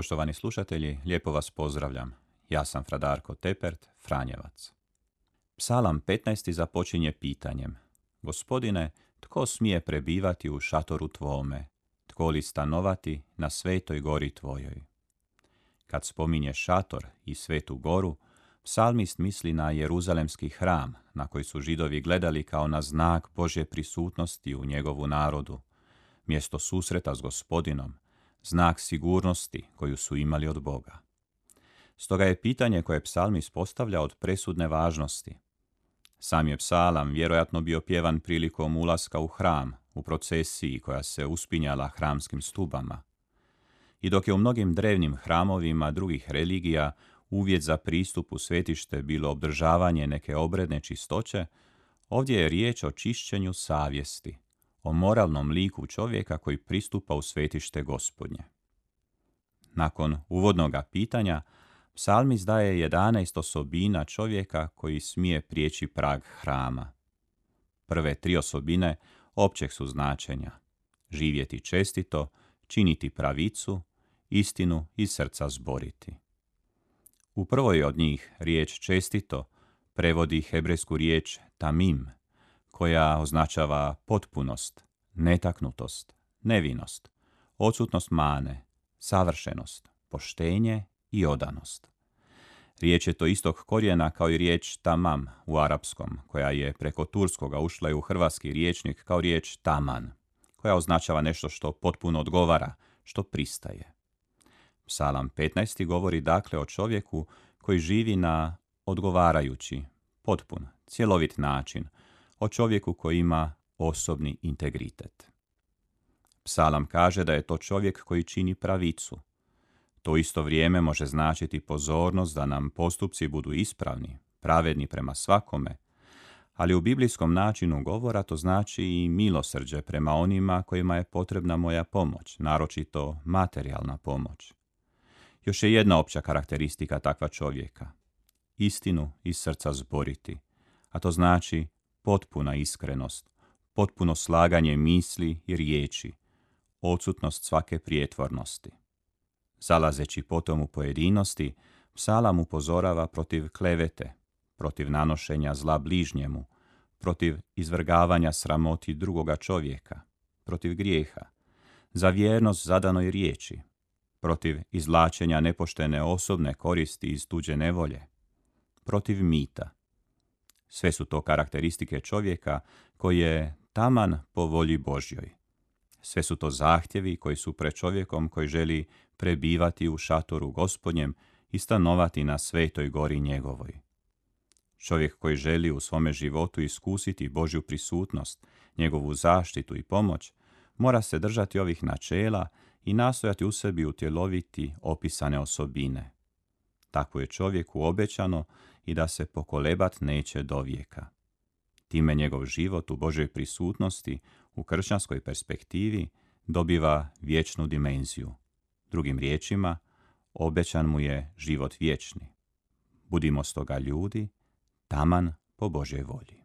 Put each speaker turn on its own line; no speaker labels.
Poštovani slušatelji, lijepo vas pozdravljam. Ja sam Fradarko Tepert, Franjevac. Psalam 15. započinje pitanjem. Gospodine, tko smije prebivati u šatoru tvome? Tko li stanovati na svetoj gori tvojoj? Kad spominje šator i svetu goru, psalmist misli na Jeruzalemski hram, na koji su židovi gledali kao na znak Božje prisutnosti u njegovu narodu, mjesto susreta s gospodinom, znak sigurnosti koju su imali od Boga. Stoga je pitanje koje psalmi postavlja od presudne važnosti. Sam je psalam vjerojatno bio pjevan prilikom ulaska u hram, u procesiji koja se uspinjala hramskim stubama. I dok je u mnogim drevnim hramovima drugih religija uvjet za pristup u svetište bilo obdržavanje neke obredne čistoće, ovdje je riječ o čišćenju savjesti, o moralnom liku čovjeka koji pristupa u svetište gospodnje. Nakon uvodnoga pitanja, psalmi daje 11 osobina čovjeka koji smije prijeći prag hrama. Prve tri osobine općeg su značenja. Živjeti čestito, činiti pravicu, istinu i srca zboriti. U prvoj od njih riječ čestito prevodi hebrejsku riječ tamim, koja označava potpunost, netaknutost, nevinost, odsutnost mane, savršenost, poštenje i odanost. Riječ je to istog korijena kao i riječ tamam u arapskom, koja je preko turskoga ušla i u hrvatski riječnik kao riječ taman, koja označava nešto što potpuno odgovara, što pristaje. Psalam 15. govori dakle o čovjeku koji živi na odgovarajući, potpun, cjelovit način, o čovjeku koji ima osobni integritet. Psalam kaže da je to čovjek koji čini pravicu. To isto vrijeme može značiti pozornost da nam postupci budu ispravni, pravedni prema svakome, ali u biblijskom načinu govora to znači i milosrđe prema onima kojima je potrebna moja pomoć, naročito materijalna pomoć. Još je jedna opća karakteristika takva čovjeka. Istinu iz srca zboriti, a to znači potpuna iskrenost, potpuno slaganje misli i riječi, odsutnost svake prijetvornosti. Zalazeći potom u pojedinosti, psalam upozorava protiv klevete, protiv nanošenja zla bližnjemu, protiv izvrgavanja sramoti drugoga čovjeka, protiv grijeha, za vjernost zadanoj riječi, protiv izlačenja nepoštene osobne koristi iz tuđe nevolje, protiv mita. Sve su to karakteristike čovjeka koji je taman po volji Božjoj. Sve su to zahtjevi koji su pred čovjekom koji želi prebivati u šatoru gospodnjem i stanovati na svetoj gori njegovoj. Čovjek koji želi u svome životu iskusiti Božju prisutnost, njegovu zaštitu i pomoć, mora se držati ovih načela i nastojati u sebi utjeloviti opisane osobine. Tako je čovjeku obećano i da se pokolebat neće do vijeka. Time njegov život u Božoj prisutnosti u kršćanskoj perspektivi dobiva vječnu dimenziju. Drugim riječima, obećan mu je život vječni. Budimo stoga ljudi, taman po Božoj volji.